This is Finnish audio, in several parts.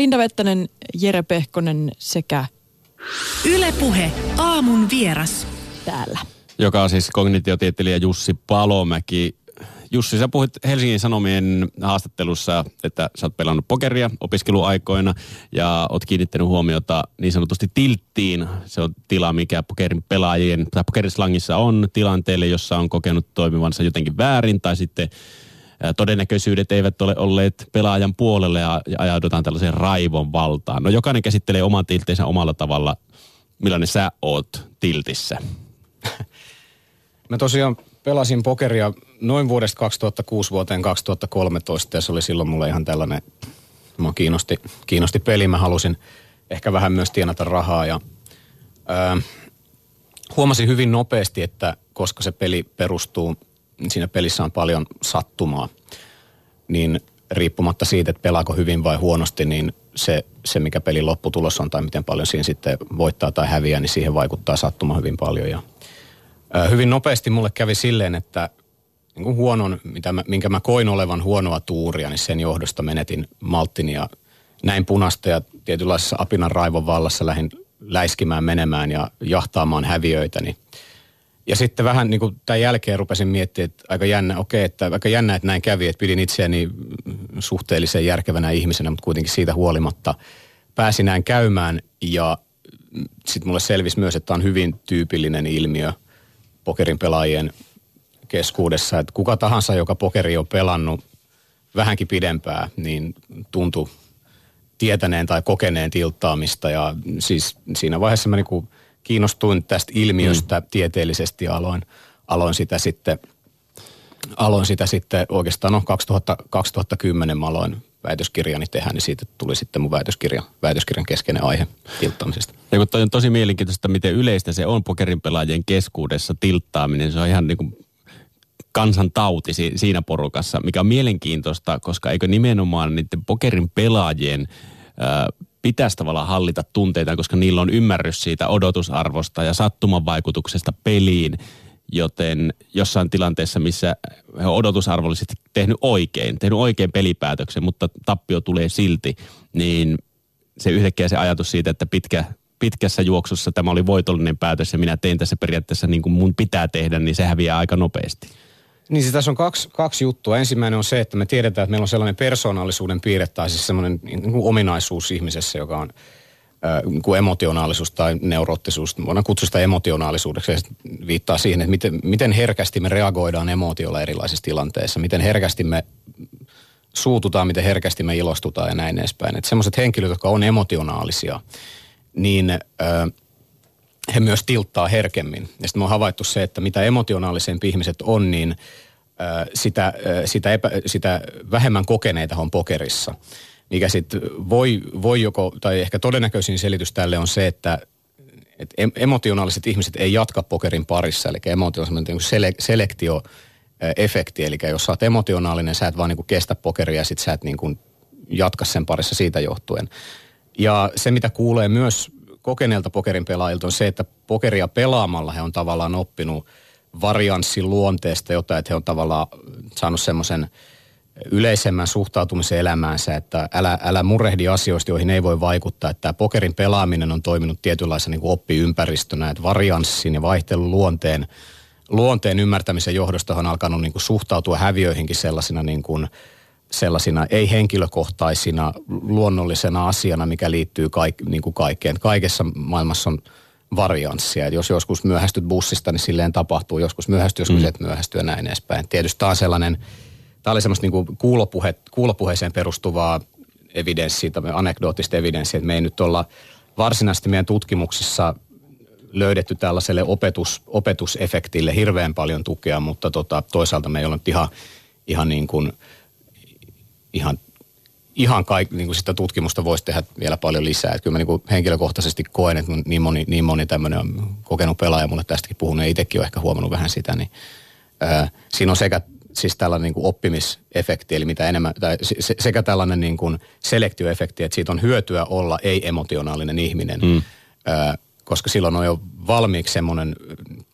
Linda Vettänen, Jere Pehkonen sekä Ylepuhe aamun vieras. täällä. joka on siis kognitiotieteilijä Jussi Palomäki. Jussi, sä puhuit Helsingin Sanomien haastattelussa, että sä oot pelannut pokeria opiskeluaikoina ja oot kiinnittänyt huomiota niin sanotusti tilttiin. Se on tila, mikä pokerin pelaajien tai pokerislangissa on tilanteelle, jossa on kokenut toimivansa jotenkin väärin tai sitten todennäköisyydet eivät ole olleet pelaajan puolelle ja, ja ajaudutaan tällaiseen raivon valtaan. No jokainen käsittelee oman tilteensä omalla tavalla. Millainen sä oot tiltissä? Mä tosiaan pelasin pokeria noin vuodesta 2006 vuoteen 2013 ja se oli silloin mulle ihan tällainen, mua kiinnosti, kiinnosti peli. Mä halusin ehkä vähän myös tienata rahaa ja ää, huomasin hyvin nopeasti, että koska se peli perustuu, siinä pelissä on paljon sattumaa, niin riippumatta siitä, että pelaako hyvin vai huonosti, niin se, se mikä pelin lopputulos on tai miten paljon siinä sitten voittaa tai häviää, niin siihen vaikuttaa sattuma hyvin paljon. Ja Ö, hyvin nopeasti mulle kävi silleen, että niin kuin huonon, mitä mä, minkä mä koin olevan huonoa tuuria, niin sen johdosta menetin malttini ja näin punasta ja tietynlaisessa apinan raivon vallassa lähdin läiskimään menemään ja jahtaamaan häviöitä. Niin. Ja sitten vähän niin kuin tämän jälkeen rupesin miettimään, että aika jännä, okei, että aika jännä, että näin kävi, että pidin itseäni suhteellisen järkevänä ihmisenä, mutta kuitenkin siitä huolimatta pääsin näin käymään. Ja sitten mulle selvisi myös, että tämä on hyvin tyypillinen ilmiö – pokerin pelaajien keskuudessa, että kuka tahansa, joka pokeri on pelannut vähänkin pidempää, niin tuntui tietäneen tai kokeneen tilttaamista. Ja siis siinä vaiheessa mä niinku kiinnostuin tästä ilmiöstä mm. tieteellisesti ja aloin, aloin sitä sitten aloin sitä sitten oikeastaan no 2000, 2010 mä aloin väitöskirjani tehdä, niin siitä tuli sitten mun väitöskirja, väitöskirjan keskeinen aihe tilttaamisesta. Ja kun toi on tosi mielenkiintoista, miten yleistä se on pokerin pelaajien keskuudessa tilttaaminen. Se on ihan niin kuin kansan tauti siinä porukassa, mikä on mielenkiintoista, koska eikö nimenomaan niiden pokerin pelaajien pitäisi tavallaan hallita tunteita, koska niillä on ymmärrys siitä odotusarvosta ja sattuman vaikutuksesta peliin joten jossain tilanteessa, missä he on odotusarvollisesti tehnyt oikein, tehnyt oikein pelipäätöksen, mutta tappio tulee silti, niin se yhtäkkiä se ajatus siitä, että pitkä, pitkässä juoksussa tämä oli voitollinen päätös ja minä tein tässä periaatteessa niin kuin mun pitää tehdä, niin se häviää aika nopeasti. Niin se tässä on kaksi, kaksi juttua. Ensimmäinen on se, että me tiedetään, että meillä on sellainen persoonallisuuden piirre tai siis sellainen niin kuin ominaisuus ihmisessä, joka on – niin kuin emotionaalisuus tai neuroottisuus, voidaan kutsua sitä emotionaalisuudeksi, ja viittaa siihen, että miten, miten herkästi me reagoidaan emotiolla erilaisissa tilanteissa, miten herkästi me suututaan, miten herkästi me ilostutaan ja näin edespäin. Että semmoiset henkilöt, jotka on emotionaalisia, niin ö, he myös tilttaa herkemmin. Ja sitten me on havaittu se, että mitä emotionaalisempi ihmiset on, niin sitä, sitä, epä, sitä vähemmän kokeneita on pokerissa mikä sitten voi, voi joko, tai ehkä todennäköisin selitys tälle on se, että et emotionaaliset ihmiset ei jatka pokerin parissa, eli emotionaalinen niin sele, selektio efekti, eli jos sä oot emotionaalinen, sä et vaan niin kestä pokeria ja sit sä et niin kuin jatka sen parissa siitä johtuen. Ja se, mitä kuulee myös kokeneelta pokerin pelaajilta on se, että pokeria pelaamalla he on tavallaan oppinut varianssin luonteesta jotain, että he on tavallaan saanut semmoisen – yleisemmän suhtautumisen elämäänsä, että älä, älä murehdi asioista, joihin ei voi vaikuttaa. Että tämä pokerin pelaaminen on toiminut tietynlaisena niin oppiympäristönä, että varianssin ja vaihtelun luonteen, luonteen ymmärtämisen johdosta on alkanut niin kuin suhtautua häviöihinkin sellaisina, niin kuin, sellaisina ei-henkilökohtaisina luonnollisena asiana, mikä liittyy kaik, niin kuin kaikkeen. Kaikessa maailmassa on varianssia. Et jos joskus myöhästyt bussista, niin silleen tapahtuu. Joskus myöhästyy, joskus mm. et myöhästy ja näin edespäin. Tietysti tämä on sellainen Tämä oli semmoista niin kuulopuhe, kuulopuheeseen perustuvaa evidenssiä, tai anekdoottista evidenssiä, että me ei nyt olla varsinaisesti meidän tutkimuksissa löydetty tällaiselle opetus, opetusefektille hirveän paljon tukea, mutta tota, toisaalta me ei ole ihan, ihan niin kuin, ihan ihan kaik, niin kuin sitä tutkimusta voisi tehdä vielä paljon lisää. Että kyllä mä niin kuin henkilökohtaisesti koen, että niin moni, niin moni tämmöinen kokenut pelaaja mulle tästäkin puhunut, ja itsekin ole ehkä huomannut vähän sitä, niin ää, siinä on sekä siis tällainen niin kuin oppimisefekti, eli mitä enemmän, tai se, sekä tällainen niin kuin selektioefekti, että siitä on hyötyä olla ei-emotionaalinen ihminen, mm. ö, koska silloin on jo valmiiksi semmoinen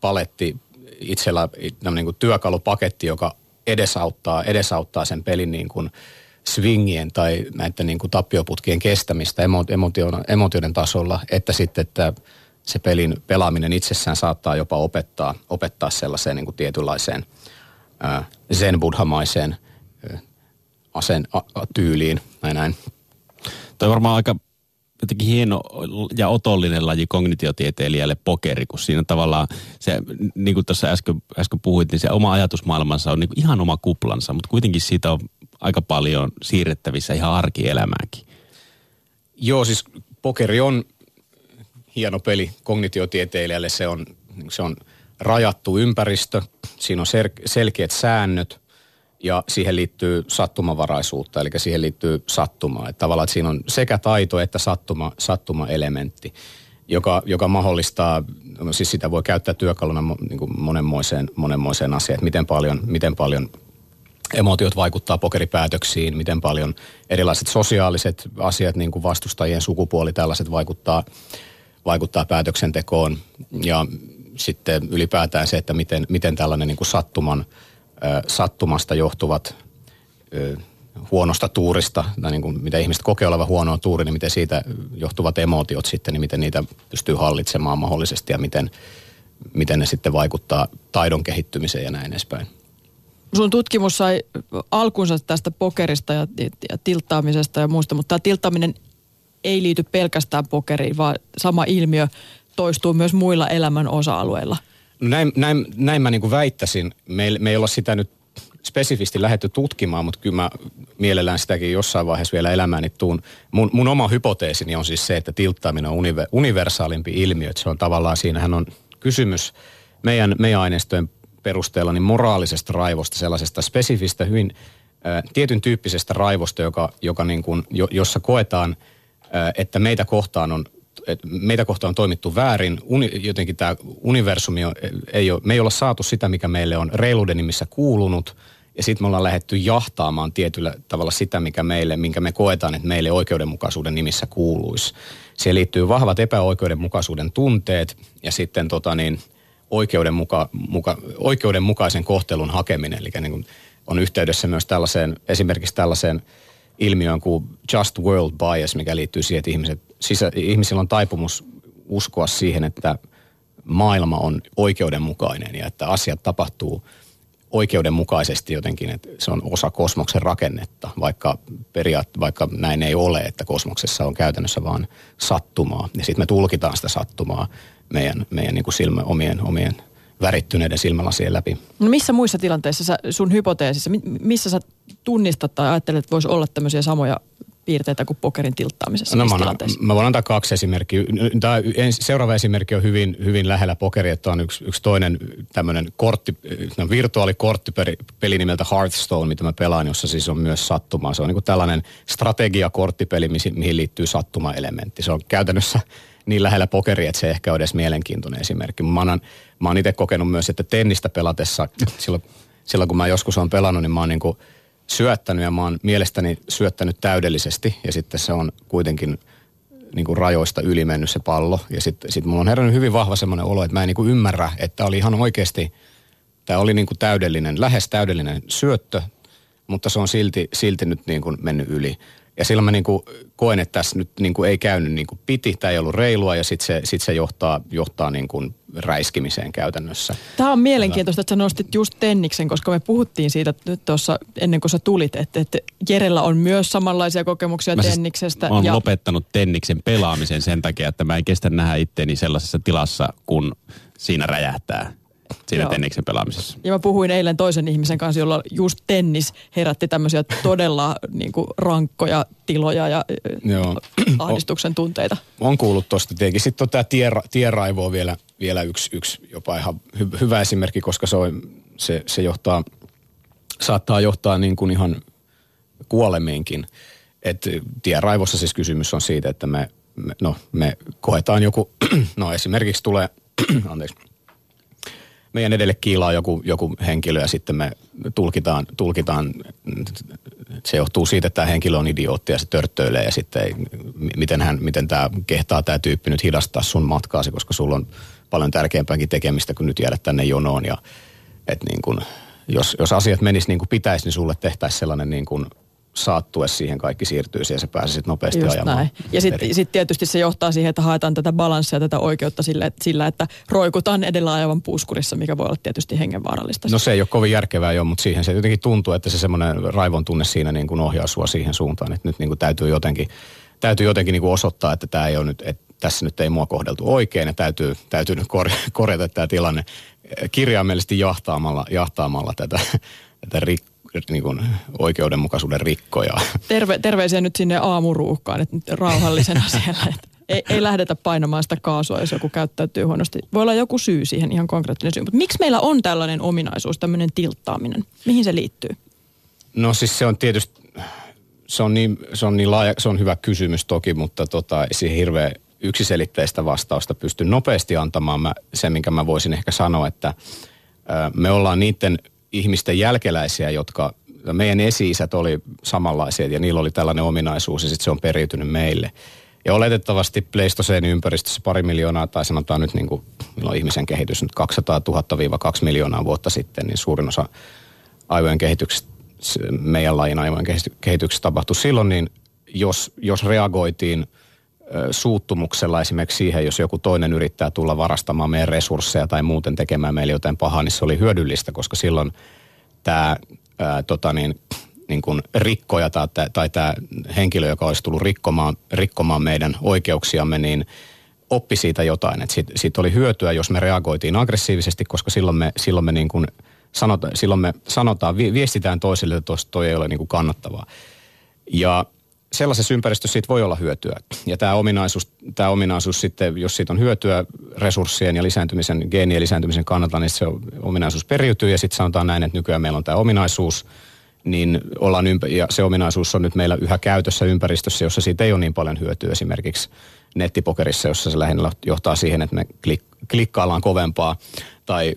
paletti itsellä, niin kuin työkalupaketti, joka edesauttaa, edesauttaa sen pelin niin kuin swingien tai näiden niin kuin tappioputkien kestämistä emotio, emotioiden tasolla, että sitten, että se pelin pelaaminen itsessään saattaa jopa opettaa, opettaa sellaiseen niin kuin tietynlaiseen zen-buddhamaiseen asen a, a, tyyliin, näin näin. Toi varmaan aika jotenkin hieno ja otollinen laji kognitiotieteilijälle pokeri, kun siinä tavallaan se, niin kuin tuossa äsken, äsken puhuit, niin se oma ajatusmaailmansa on niin kuin ihan oma kuplansa, mutta kuitenkin siitä on aika paljon siirrettävissä ihan arkielämäänkin. Joo, siis pokeri on hieno peli kognitiotieteilijälle. Se on, se on rajattu ympäristö, siinä on sel- selkeät säännöt ja siihen liittyy sattumavaraisuutta, eli siihen liittyy sattumaa. Että tavallaan että siinä on sekä taito että sattuma, sattuma-elementti, joka, joka mahdollistaa, no siis sitä voi käyttää työkaluna niin kuin monenmoiseen, monenmoiseen asiaan, että miten paljon, miten paljon emotiot vaikuttaa pokeripäätöksiin, miten paljon erilaiset sosiaaliset asiat, niin kuin vastustajien sukupuoli, tällaiset vaikuttaa, vaikuttaa päätöksentekoon. Ja sitten ylipäätään se, että miten, miten tällainen niin kuin sattuman, sattumasta johtuvat huonosta tuurista, tai niin kuin, mitä ihmiset kokee olevan huonoa tuuri, niin miten siitä johtuvat emotiot sitten, niin miten niitä pystyy hallitsemaan mahdollisesti ja miten, miten ne sitten vaikuttaa taidon kehittymiseen ja näin edespäin. Sun tutkimus sai alkunsa tästä pokerista ja, ja tilttaamisesta ja muusta, mutta tämä tilttaaminen ei liity pelkästään pokeriin, vaan sama ilmiö toistuu myös muilla elämän osa-alueilla. No näin, näin, näin mä niin kuin väittäisin. Me, me ei olla sitä nyt spesifisti lähdetty tutkimaan, mutta kyllä mä mielellään sitäkin jossain vaiheessa vielä elämääni tuun. Mun, mun oma hypoteesini on siis se, että tilttaaminen on univer, universaalimpi ilmiö. Että se on tavallaan, siinähän on kysymys meidän, meidän aineistojen perusteella niin moraalisesta raivosta, sellaisesta spesifistä, hyvin ä, tietyn tyyppisestä raivosta, joka, joka niin kuin, jo, jossa koetaan, ä, että meitä kohtaan on meitä kohtaan on toimittu väärin. Uni, jotenkin tämä universumi on, ei ole, me ei olla saatu sitä, mikä meille on reiluuden nimissä kuulunut. Ja sitten me ollaan lähdetty jahtaamaan tietyllä tavalla sitä, mikä meille, minkä me koetaan, että meille oikeudenmukaisuuden nimissä kuuluisi. Siihen liittyy vahvat epäoikeudenmukaisuuden tunteet ja sitten tota niin, oikeudenmuka, muka, oikeudenmukaisen kohtelun hakeminen. Eli niin kuin on yhteydessä myös tällaiseen, esimerkiksi tällaiseen ilmiöön kuin just world bias, mikä liittyy siihen, että ihmiset, sisä, ihmisillä on taipumus uskoa siihen, että maailma on oikeudenmukainen ja että asiat tapahtuu oikeudenmukaisesti jotenkin, että se on osa kosmoksen rakennetta, vaikka, periaat, vaikka näin ei ole, että kosmoksessa on käytännössä vaan sattumaa. Ja sitten me tulkitaan sitä sattumaa meidän, meidän niin kuin silmä, omien, omien värittyneiden silmälasien läpi. No missä muissa tilanteissa sä, sun hypoteesissa, missä sä tunnistat tai ajattelet, että voisi olla tämmöisiä samoja piirteitä kuin pokerin tilttaamisessa? No mä, annan, mä voin antaa kaksi esimerkkiä. Tämä seuraava esimerkki on hyvin, hyvin lähellä pokeria, että on yksi, yksi toinen tämmöinen kortti, no virtuaalikorttipeli nimeltä Hearthstone, mitä mä pelaan, jossa siis on myös sattumaa. Se on niin tällainen strategiakorttipeli, mihin liittyy sattumaelementti. Se on käytännössä niin lähellä pokeria, että se ehkä on edes mielenkiintoinen esimerkki. Mä oon, mä oon itse kokenut myös, että tennistä pelatessa, silloin, silloin kun mä joskus on pelannut, niin mä oon niin kuin syöttänyt ja mä oon mielestäni syöttänyt täydellisesti ja sitten se on kuitenkin niin kuin rajoista yli mennyt se pallo. Ja sitten sit mulla on herännyt hyvin vahva semmoinen olo, että mä en niin kuin ymmärrä, että oli ihan oikeasti, tämä oli niin kuin täydellinen, lähes täydellinen syöttö, mutta se on silti, silti nyt niin kuin mennyt yli. Ja silloin mä niin kuin koen, että tässä nyt niin kuin ei käynyt niin kuin piti, tämä ei ollut reilua ja sitten se, sit se johtaa, johtaa niin kuin räiskimiseen käytännössä. Tämä on mielenkiintoista, että sä nostit just Tenniksen, koska me puhuttiin siitä tuossa ennen kuin sä tulit, että, että Jerellä on myös samanlaisia kokemuksia mä siis Tenniksestä. Mä ja... lopettanut Tenniksen pelaamisen sen takia, että mä en kestä nähdä itteeni sellaisessa tilassa, kun siinä räjähtää siinä Joo. tenniksen pelaamisessa. Ja mä puhuin eilen toisen ihmisen kanssa, jolla just tennis herätti tämmöisiä todella niin kuin, rankkoja tiloja ja Joo. ahdistuksen tunteita. On kuullut tuosta tietenkin. Sitten on tämä tie, tieraivo vielä, vielä yksi, yksi jopa ihan hy, hyvä esimerkki, koska se, on, se, se johtaa, saattaa johtaa niin kuin ihan kuolemiinkin. Et tieraivossa siis kysymys on siitä, että me, me, no, me koetaan joku, no esimerkiksi tulee, anteeksi, meidän edelle kiilaa joku, joku henkilö ja sitten me tulkitaan, tulkitaan, se johtuu siitä, että tämä henkilö on idiootti ja se törttöilee ja sitten ei, miten, hän, miten tämä kehtaa tämä tyyppi nyt hidastaa sun matkaasi, koska sulla on paljon tärkeämpääkin tekemistä kuin nyt jäädä tänne jonoon ja et niin kun, jos, jos asiat menis niin kuin pitäisi, niin sulle tehtäisiin sellainen niin kuin saattue siihen kaikki siirtyy ja se pääsee sitten nopeasti Just ajamaan. näin. Ja sitten sit tietysti se johtaa siihen, että haetaan tätä balanssia, tätä oikeutta sillä, sillä, että roikutaan edellä ajavan puuskurissa, mikä voi olla tietysti hengenvaarallista. No se ei ole kovin järkevää jo, mutta siihen se jotenkin tuntuu, että se semmoinen raivon tunne siinä niin kuin ohjaa sua siihen suuntaan, että nyt niin kuin täytyy jotenkin, täytyy jotenkin niin kuin osoittaa, että tämä ei ole nyt, että tässä nyt ei mua kohdeltu oikein ja täytyy, täytyy nyt korjata tämä tilanne kirjaimellisesti jahtaamalla, jahtaamalla tätä, tätä rik, niin kuin oikeudenmukaisuuden rikkoja. Terve, terveisiä nyt sinne aamuruuhkaan, että nyt rauhallisena siellä. Että ei, ei lähdetä painamaan sitä kaasua, jos joku käyttäytyy huonosti. Voi olla joku syy siihen, ihan konkreettinen syy. Mutta miksi meillä on tällainen ominaisuus, tämmöinen tilttaaminen? Mihin se liittyy? No siis se on tietysti, se on niin, se on niin laaja, se on hyvä kysymys toki, mutta tota, siihen hirveän yksiselitteistä vastausta pysty nopeasti antamaan. Mä, se, minkä mä voisin ehkä sanoa, että me ollaan niiden ihmisten jälkeläisiä, jotka meidän esi-isät oli samanlaisia ja niillä oli tällainen ominaisuus ja sitten se on periytynyt meille. Ja oletettavasti Pleistoseen ympäristössä pari miljoonaa, tai sanotaan nyt niin kuin, milloin ihmisen kehitys nyt 200 000-2 miljoonaa vuotta sitten, niin suurin osa aivojen kehityksestä, meidän lajin aivojen kehityksestä tapahtui silloin, niin jos, jos reagoitiin suuttumuksella esimerkiksi siihen, jos joku toinen yrittää tulla varastamaan meidän resursseja tai muuten tekemään meille jotain pahaa, niin se oli hyödyllistä, koska silloin tämä ää, tota niin, niin kuin rikkoja tai, tai tämä henkilö, joka olisi tullut rikkomaan, rikkomaan meidän oikeuksiamme, niin oppi siitä jotain. Että siitä, siitä oli hyötyä, jos me reagoitiin aggressiivisesti, koska silloin me, silloin me, niin kuin sanota, silloin me sanotaan, viestitään toisille, että toi ei ole niin kuin kannattavaa. Ja sellaisessa ympäristössä siitä voi olla hyötyä. Ja tämä ominaisuus, tämä ominaisuus sitten, jos siitä on hyötyä resurssien ja lisääntymisen, geenien lisääntymisen kannalta, niin se ominaisuus periytyy. Ja sitten sanotaan näin, että nykyään meillä on tämä ominaisuus, niin ollaan ympä- ja se ominaisuus on nyt meillä yhä käytössä ympäristössä, jossa siitä ei ole niin paljon hyötyä esimerkiksi nettipokerissa, jossa se lähinnä johtaa siihen, että me klik- klikkaillaan kovempaa tai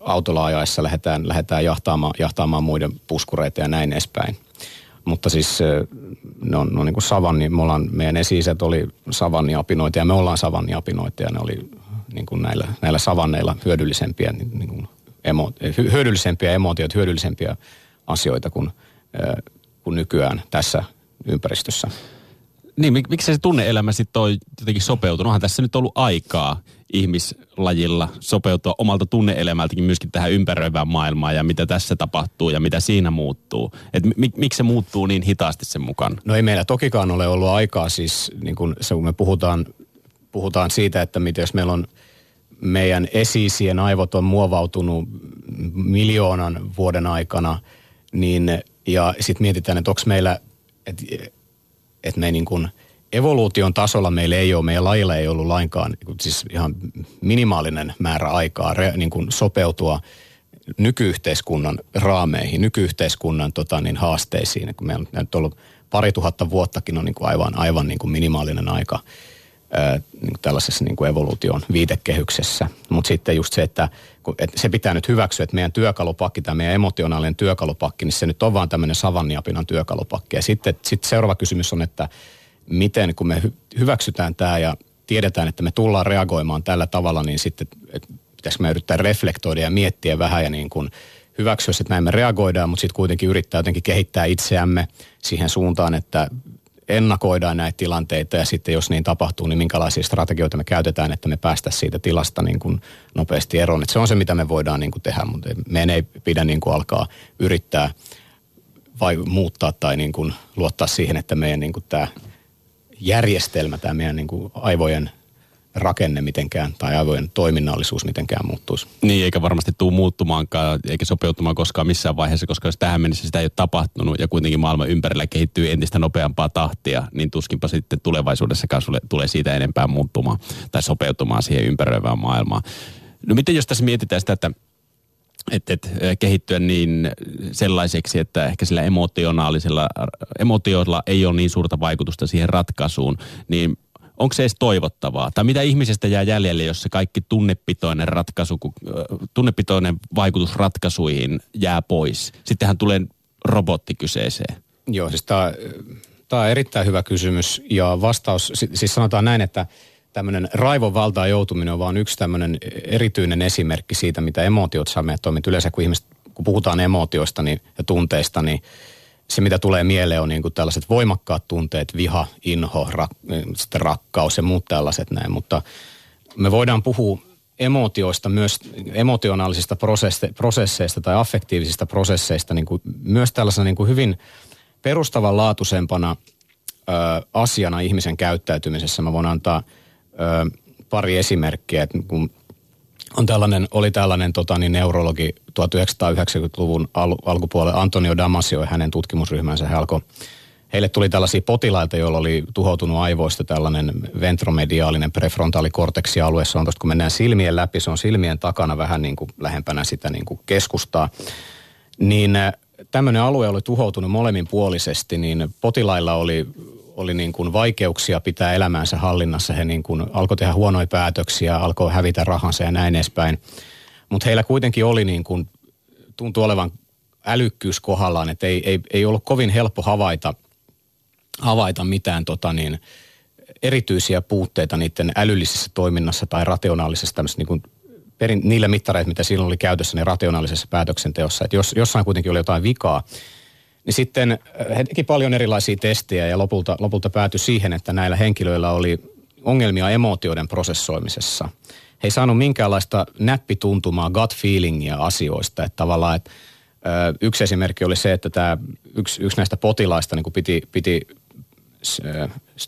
autolla ajaessa lähdetään, lähdetään jahtaamaan, jahtaamaan muiden puskureita ja näin edespäin. Mutta siis ne on, ne on niin kuin savanni, me ollaan, meidän esi oli savanniapinoita ja me ollaan savanniapinoita ja ne oli niin kuin näillä, näillä savanneilla hyödyllisempiä, niin, niin kuin emo, hyödyllisempiä emootioita, hyödyllisempiä asioita kuin, kuin nykyään tässä ympäristössä. Niin, mik, miksi se tunneelämä sitten on jotenkin sopeutunut? Onhan tässä nyt ollut aikaa ihmislajilla sopeutua omalta tunneelämältäkin myöskin tähän ympäröivään maailmaan ja mitä tässä tapahtuu ja mitä siinä muuttuu. Et mik, miksi se muuttuu niin hitaasti sen mukaan? No ei meillä tokikaan ole ollut aikaa siis, niin kun, se, kun me puhutaan, puhutaan siitä, että miten jos meillä on meidän esiisien aivot on muovautunut miljoonan vuoden aikana, niin ja sitten mietitään, että onko meillä, että että me niin kuin evoluution tasolla meillä ei ole, meidän lajilla ei ollut lainkaan niin siis ihan minimaalinen määrä aikaa niin kuin sopeutua nykyyhteiskunnan raameihin, nykyyhteiskunnan tota, niin haasteisiin. Kun meillä on nyt ollut pari tuhatta vuottakin on niin kuin aivan, aivan niin kuin minimaalinen aika niin tällaisessa niin kuin evoluution viitekehyksessä. Mutta sitten just se, että, että se pitää nyt hyväksyä, että meidän työkalupakki, tämä meidän emotionaalinen työkalupakki, niin se nyt on vaan tämmöinen savanniapinan työkalupakki. Ja sitten, sitten seuraava kysymys on, että miten kun me hyväksytään tämä ja tiedetään, että me tullaan reagoimaan tällä tavalla, niin sitten pitäisikö me yrittää reflektoida ja miettiä vähän ja niin kuin hyväksyä, että näin me reagoidaan, mutta sitten kuitenkin yrittää jotenkin kehittää itseämme siihen suuntaan, että ennakoidaan näitä tilanteita ja sitten jos niin tapahtuu, niin minkälaisia strategioita me käytetään, että me päästä siitä tilasta niin kuin nopeasti eroon. Että se on se, mitä me voidaan niin kuin tehdä, mutta meidän ei pidä niin kuin alkaa yrittää vai muuttaa tai niin kuin luottaa siihen, että meidän niin kuin tämä järjestelmä, tämä meidän niin kuin aivojen rakenne mitenkään tai aivojen toiminnallisuus mitenkään muuttuisi. Niin, eikä varmasti tule muuttumaankaan, eikä sopeutumaan koskaan missään vaiheessa, koska jos tähän mennessä sitä ei ole tapahtunut ja kuitenkin maailman ympärillä kehittyy entistä nopeampaa tahtia, niin tuskinpa sitten tulevaisuudessakaan sulle tulee siitä enempää muuttumaan tai sopeutumaan siihen ympäröivään maailmaan. No miten jos tässä mietitään sitä, että että et, kehittyä niin sellaiseksi, että ehkä sillä emotionaalisella, emotioilla ei ole niin suurta vaikutusta siihen ratkaisuun, niin onko se edes toivottavaa? Tai mitä ihmisestä jää jäljelle, jos se kaikki tunnepitoinen ratkaisu, tunnepitoinen vaikutus ratkaisuihin jää pois? Sittenhän tulee robotti kyseeseen. Joo, siis tämä on erittäin hyvä kysymys ja vastaus, siis sanotaan näin, että tämmöinen raivon valtaan joutuminen on vaan yksi tämmöinen erityinen esimerkki siitä, mitä emotiot saa meidät toimia. Yleensä kun ihmiset, kun puhutaan emotioista niin, ja tunteista, niin se, mitä tulee mieleen, on niin kuin tällaiset voimakkaat tunteet, viha, inho, rak, sitten rakkaus ja muut tällaiset näin. Mutta me voidaan puhua emotioista, myös emotionaalisista prosesseista tai affektiivisista prosesseista niin kuin, myös tällaisena niin kuin hyvin perustavanlaatuisempana ö, asiana ihmisen käyttäytymisessä. Mä voin antaa ö, pari esimerkkiä, että kun on tällainen, oli tällainen tota, niin neurologi 1990-luvun al, alkupuolella Antonio Damasio ja hänen tutkimusryhmänsä. He alkoi Heille tuli tällaisia potilaita, joilla oli tuhoutunut aivoista tällainen ventromediaalinen prefrontaalikorteksi-alue. Se on tuosta, kun mennään silmien läpi, se on silmien takana vähän niin kuin lähempänä sitä niin kuin keskustaa. Niin tämmöinen alue oli tuhoutunut molemminpuolisesti, niin potilailla oli, oli niin kuin vaikeuksia pitää elämänsä hallinnassa. He niin kuin alkoi tehdä huonoja päätöksiä, alkoi hävitä rahansa ja näin edespäin. Mutta heillä kuitenkin oli niin kuin, tuntui olevan älykkyys kohdallaan, että ei, ei, ei ollut kovin helppo havaita – havaita mitään tota niin, erityisiä puutteita niiden älyllisessä toiminnassa tai rationaalisessa niin kuin perin, niillä mittareilla, mitä silloin oli käytössä, niin rationaalisessa päätöksenteossa. Että jos jossain kuitenkin oli jotain vikaa, niin sitten äh, he teki paljon erilaisia testejä ja lopulta, lopulta päätyi siihen, että näillä henkilöillä oli ongelmia emootioiden prosessoimisessa. He ei saanut minkäänlaista näppituntumaa, gut feelingia asioista. Että tavallaan, että äh, yksi esimerkki oli se, että tämä yksi, yksi näistä potilaista niin piti, piti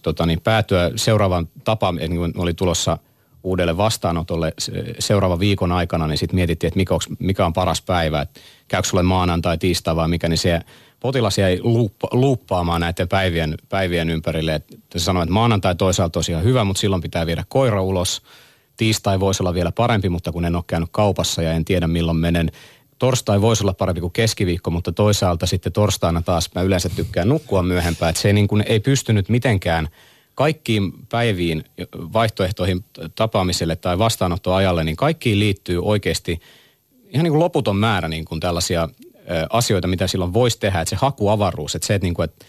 tota niin, päätyä seuraavan tapaan, niin oli tulossa uudelle vastaanotolle seuraavan viikon aikana, niin sitten mietittiin, että mikä, mikä on paras päivä, että käykö sulle maanantai, tiistai vai mikä, niin se potilas jäi luuppa, luuppaamaan näiden päivien, päivien ympärille. Että sanoi, että maanantai toisaalta tosiaan hyvä, mutta silloin pitää viedä koira ulos. Tiistai voisi olla vielä parempi, mutta kun en ole käynyt kaupassa ja en tiedä milloin menen torstai voisi olla parempi kuin keskiviikko, mutta toisaalta sitten torstaina taas mä yleensä tykkään nukkua myöhempään. Että se ei, niin kuin, ei pystynyt mitenkään kaikkiin päiviin, vaihtoehtoihin tapaamiselle tai vastaanottoajalle, niin kaikkiin liittyy oikeasti ihan niin kuin loputon määrä niin kuin tällaisia asioita, mitä silloin voisi tehdä. Että se hakuavaruus, että se, että, niin kuin, että,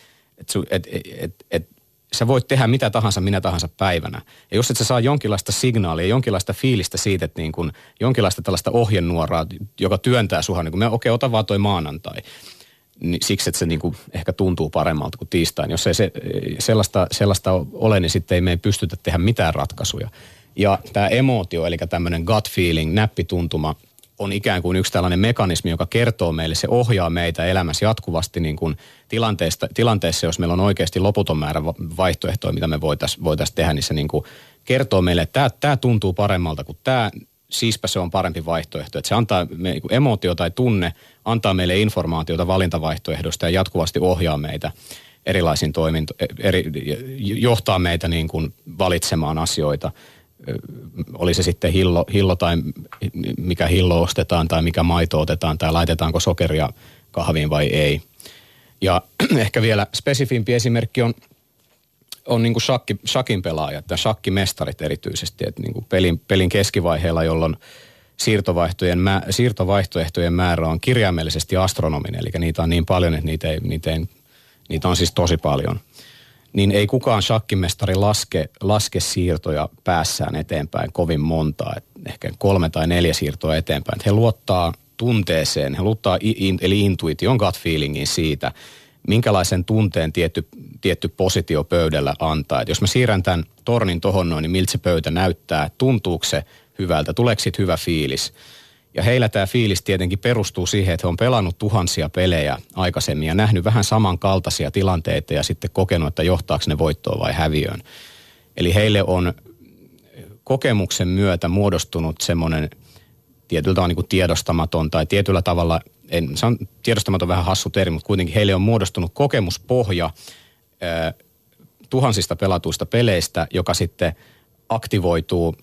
että, että, että, että sä voit tehdä mitä tahansa minä tahansa päivänä. Ja jos et sä saa jonkinlaista signaalia, jonkinlaista fiilistä siitä, että niin kun, jonkinlaista tällaista ohjenuoraa, joka työntää suha, niin kuin okei, okay, ota vaan toi maanantai. Niin siksi, että se niin kuin ehkä tuntuu paremmalta kuin tiistain. Jos ei se, sellaista, sellaista ole, niin sitten ei me ei pystytä tehdä mitään ratkaisuja. Ja tämä emootio, eli tämmöinen gut feeling, näppituntuma, on ikään kuin yksi tällainen mekanismi, joka kertoo meille, se ohjaa meitä elämässä jatkuvasti niin kuin tilanteesta, tilanteessa, jos meillä on oikeasti loputon määrä vaihtoehtoja, mitä me voitaisiin voitais tehdä, niin se niin kuin kertoo meille, että tämä, tämä tuntuu paremmalta kuin tämä, siispä se on parempi vaihtoehto. Että se antaa me, niin emotio tai tunne, antaa meille informaatiota valintavaihtoehdosta ja jatkuvasti ohjaa meitä erilaisiin toimintoihin, eri, johtaa meitä niin kuin valitsemaan asioita oli se sitten hillo, hillo tai mikä hillo ostetaan tai mikä maito otetaan tai laitetaanko sokeria kahviin vai ei. Ja ehkä vielä spesifimpi esimerkki on, on niin kuin shakki, shakin pelaajat ja shakkimestarit erityisesti. Että niin kuin pelin, pelin keskivaiheella, jolloin siirtovaihtoehtojen, siirtovaihtoehtojen määrä on kirjaimellisesti astronominen. Eli niitä on niin paljon, että niitä, ei, niitä, ei, niitä on siis tosi paljon – niin ei kukaan shakkimestari laske, laske siirtoja päässään eteenpäin kovin montaa, et ehkä kolme tai neljä siirtoa eteenpäin. Et he luottaa tunteeseen, he luottaa in, eli intuition gut feelingin siitä, minkälaisen tunteen tietty, tietty positio pöydällä antaa. Et jos mä siirrän tämän tornin tohon noin, niin miltä se pöytä näyttää, tuntuuko se hyvältä, tuleeko hyvä fiilis – ja heillä tämä fiilis tietenkin perustuu siihen, että he on pelannut tuhansia pelejä aikaisemmin ja nähnyt vähän samankaltaisia tilanteita ja sitten kokenut, että johtaako ne voittoon vai häviöön. Eli heille on kokemuksen myötä muodostunut semmoinen tietyllä tavalla niin tiedostamaton tai tietyllä tavalla, en sano tiedostamaton vähän hassu termi, mutta kuitenkin heille on muodostunut kokemuspohja ää, tuhansista pelatuista peleistä, joka sitten – aktivoituu,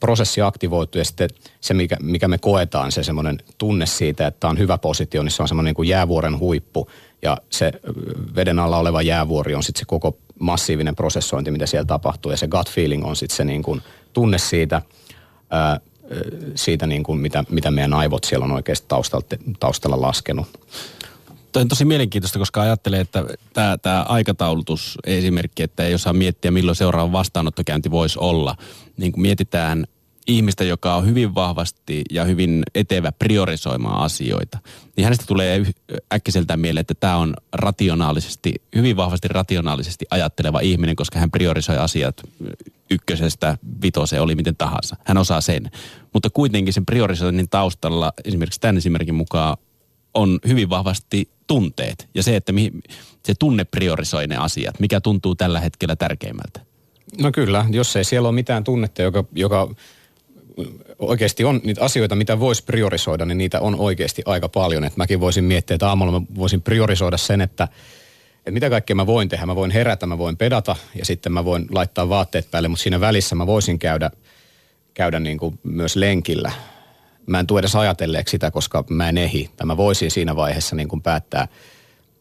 prosessi aktivoituu ja sitten se, mikä, mikä me koetaan, se semmoinen tunne siitä, että on hyvä positio, niin se on semmoinen niin kuin jäävuoren huippu ja se veden alla oleva jäävuori on sitten se koko massiivinen prosessointi, mitä siellä tapahtuu ja se gut feeling on sitten se niin kuin tunne siitä, ää, siitä niin kuin mitä, mitä meidän aivot siellä on oikeasti taustalla, taustalla laskenut. Toi on tosi mielenkiintoista, koska ajattelee, että tämä, tämä aikataulutus esimerkki, että ei osaa miettiä milloin seuraava vastaanottokäynti voisi olla. Niin kun mietitään ihmistä, joka on hyvin vahvasti ja hyvin etevä priorisoimaan asioita, niin hänestä tulee äkkiseltään mieleen, että tämä on rationaalisesti, hyvin vahvasti rationaalisesti ajatteleva ihminen, koska hän priorisoi asiat ykkösestä vitoseen, oli miten tahansa. Hän osaa sen. Mutta kuitenkin sen priorisoinnin taustalla, esimerkiksi tämän esimerkin mukaan, on hyvin vahvasti tunteet ja se, että mi, se tunne priorisoi ne asiat, mikä tuntuu tällä hetkellä tärkeimmältä. No kyllä, jos ei siellä ole mitään tunnetta, joka, joka oikeasti on niitä asioita, mitä voisi priorisoida, niin niitä on oikeasti aika paljon. Et mäkin voisin miettiä, että aamulla mä voisin priorisoida sen, että, että mitä kaikkea mä voin tehdä. Mä voin herätä, mä voin pedata ja sitten mä voin laittaa vaatteet päälle, mutta siinä välissä mä voisin käydä, käydä niin kuin myös lenkillä. Mä en tule edes ajatelleeksi sitä, koska mä en ehi. Tai mä voisin siinä vaiheessa niin kuin päättää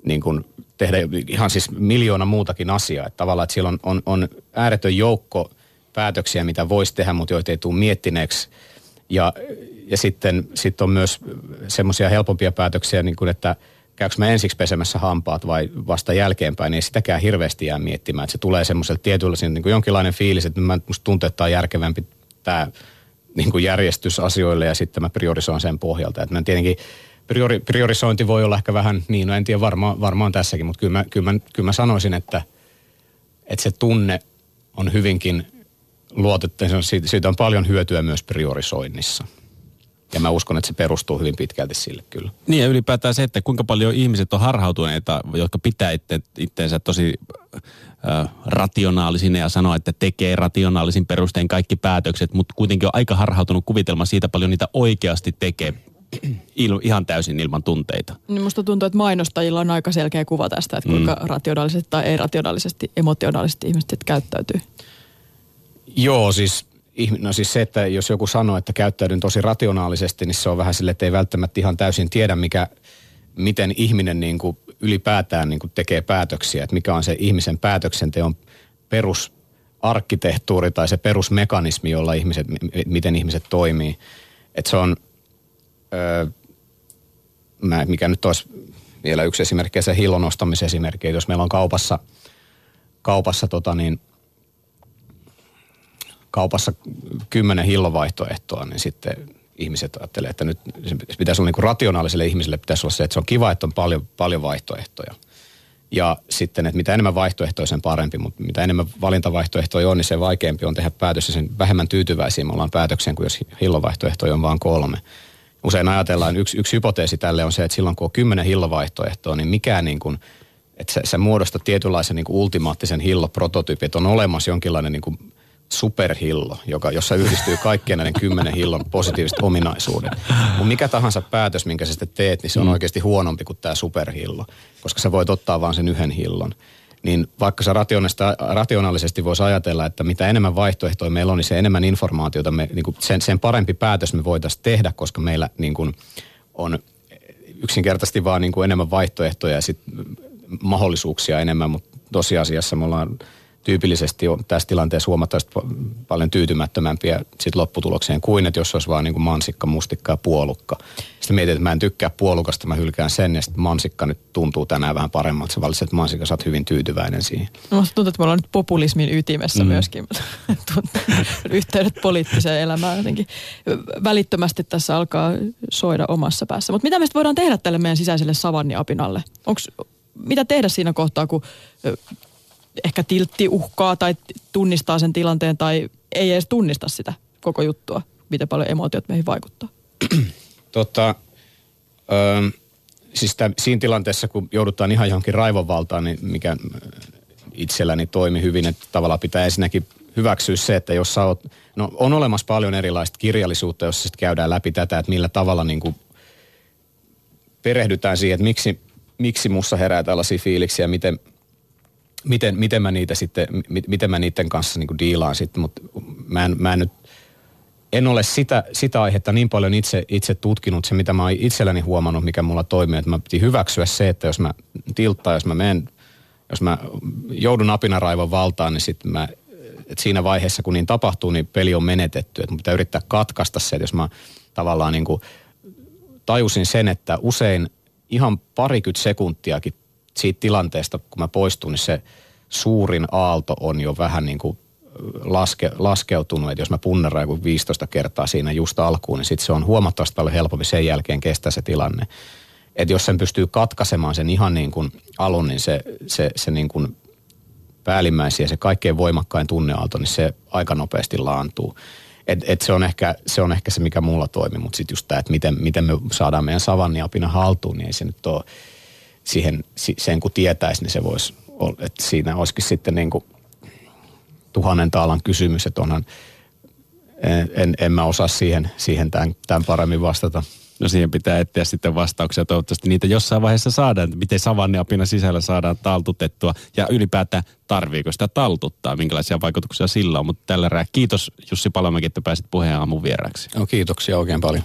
niin kuin tehdä ihan siis miljoona muutakin asiaa. Että tavallaan, että siellä on, on, on ääretön joukko päätöksiä, mitä voisi tehdä, mutta joita ei tule miettineeksi. Ja, ja sitten sit on myös semmoisia helpompia päätöksiä, niin kuin että käykö mä ensiksi pesemässä hampaat vai vasta jälkeenpäin, niin ei sitäkään hirveästi jää miettimään. Että se tulee semmoiselta tietynlaisen niin kuin jonkinlainen fiilis, että mä, musta tuntuu, että tämä on järkevämpi tämä niin kuin järjestys asioille ja sitten mä priorisoin sen pohjalta. Että mä tietenkin priori, priorisointi voi olla ehkä vähän niin, no en tiedä varmaan, varmaan tässäkin, mutta kyllä mä, kyllä mä, kyllä mä sanoisin, että, että se tunne on hyvinkin siitä, siitä on paljon hyötyä myös priorisoinnissa. Ja mä uskon, että se perustuu hyvin pitkälti sille kyllä. Niin ja ylipäätään se, että kuinka paljon ihmiset on harhautuneita, jotka pitää itte, itteensä tosi äh, rationaalisina ja sanoo, että tekee rationaalisin perustein kaikki päätökset, mutta kuitenkin on aika harhautunut kuvitelma siitä paljon niitä oikeasti tekee il, ihan täysin ilman tunteita. Niin musta tuntuu, että mainostajilla on aika selkeä kuva tästä, että kuinka mm. rationaalisesti tai ei-rationaalisesti, emotionaalisesti ihmiset käyttäytyy. Joo, siis, no siis se, että jos joku sanoo, että käyttäydyn tosi rationaalisesti, niin se on vähän sille, että ei välttämättä ihan täysin tiedä, mikä, miten ihminen niin kuin ylipäätään niin kuin tekee päätöksiä, että mikä on se ihmisen päätöksenteon perusarkkitehtuuri tai se perusmekanismi, jolla ihmiset, miten ihmiset toimii. Että se on, öö, mikä nyt olisi vielä yksi esimerkki, se hillon ostamisesimerkki, jos meillä on kaupassa, kaupassa tota niin, kaupassa kymmenen hillovaihtoehtoa, niin sitten ihmiset ajattelee, että nyt se pitäisi olla niin kuin rationaaliselle ihmiselle pitäisi olla se, että se on kiva, että on paljon, paljon vaihtoehtoja. Ja sitten, että mitä enemmän vaihtoehtoja, sen parempi, mutta mitä enemmän valintavaihtoehtoja on, niin se vaikeampi on tehdä päätös ja sen vähemmän tyytyväisiä me ollaan päätökseen kuin jos hillovaihtoehtoja on vain kolme. Usein ajatellaan, yksi, yksi hypoteesi tälle on se, että silloin kun on kymmenen hillovaihtoehtoa, niin mikään niin kuin, että sä, sä muodostat tietynlaisen niin kuin ultimaattisen hilloprototyypin, että on olemassa jonkinlainen niin kuin superhillo, joka, jossa yhdistyy kaikkien näiden kymmenen hillon positiiviset ominaisuudet. Mutta mikä tahansa päätös, minkä sä sitten teet, niin se on mm. oikeasti huonompi kuin tämä superhillo, koska sä voit ottaa vain sen yhden hillon. Niin vaikka sä rationaalisesti voisi ajatella, että mitä enemmän vaihtoehtoja meillä on, niin se enemmän informaatiota, me, niin kuin sen, sen parempi päätös me voitaisiin tehdä, koska meillä niin kuin on yksinkertaisesti vaan niin kuin enemmän vaihtoehtoja ja sit mahdollisuuksia enemmän, mutta tosiasiassa me ollaan tyypillisesti on tässä tilanteessa huomattavasti paljon tyytymättömämpiä sit lopputulokseen kuin, että jos olisi vaan niin kuin mansikka, mustikka ja puolukka. Sitten mietin, että mä en tykkää puolukasta, mä hylkään sen ja sitten mansikka nyt tuntuu tänään vähän paremmalta. Sä valitset mansikka, sä oot hyvin tyytyväinen siihen. No, tuntuu, että me ollaan nyt populismin ytimessä mm. myöskin. Yhteydet poliittiseen elämään jotenkin välittömästi tässä alkaa soida omassa päässä. Mutta mitä me voidaan tehdä tälle meidän sisäiselle savanniapinalle? Onks, mitä tehdä siinä kohtaa, kun ehkä tiltti uhkaa tai tunnistaa sen tilanteen tai ei edes tunnista sitä koko juttua, miten paljon emotiot meihin vaikuttaa? Tota, ö, siis tämän, siinä tilanteessa, kun joudutaan ihan johonkin raivonvaltaan, niin mikä itselläni toimi hyvin, että tavallaan pitää ensinnäkin hyväksyä se, että jos sä oot, no on olemassa paljon erilaista kirjallisuutta, jossa sitten käydään läpi tätä, että millä tavalla niin kuin perehdytään siihen, että miksi, miksi mussa herää tällaisia fiiliksiä, miten, miten, miten mä niitä sitten, miten mä niiden kanssa niin kuin diilaan sitten, mutta mä en, mä en nyt, en ole sitä, sitä aihetta niin paljon itse, itse tutkinut, se mitä mä oon itselläni huomannut, mikä mulla toimii, että mä piti hyväksyä se, että jos mä tilttaan, jos mä menen, jos mä joudun apinaraivon valtaan, niin sitten mä, että siinä vaiheessa kun niin tapahtuu, niin peli on menetetty, että mun pitää yrittää katkaista se, että jos mä tavallaan niin kuin tajusin sen, että usein ihan parikymmentä sekuntiakin siitä tilanteesta, kun mä poistun, niin se suurin aalto on jo vähän niin kuin laske, laskeutunut, että jos mä punneraan joku 15 kertaa siinä just alkuun, niin sitten se on huomattavasti paljon helpompi sen jälkeen kestää se tilanne. Että jos sen pystyy katkaisemaan sen ihan niin kuin alun, niin se, se, se niin kuin päällimmäisiä, se kaikkein voimakkain tunneaalto, niin se aika nopeasti laantuu. Et, et se, on ehkä, se on ehkä se, mikä mulla toimii, mutta sitten just tämä, että miten, miten me saadaan meidän savanniapina haltuun, niin ei se nyt ole siihen, sen kun tietäisi, niin se voisi, että siinä olisikin sitten niin kuin tuhannen taalan kysymys, että onhan, en, en, en mä osaa siihen, siihen tämän, tämän paremmin vastata. No siihen pitää etsiä sitten vastauksia. Toivottavasti niitä jossain vaiheessa saadaan, miten savanneapina sisällä saadaan taltutettua ja ylipäätään tarviiko sitä taltuttaa, minkälaisia vaikutuksia sillä on. Mutta tällä rää kiitos Jussi Palomäki, että pääsit puheen aamun vieraksi. No kiitoksia oikein paljon.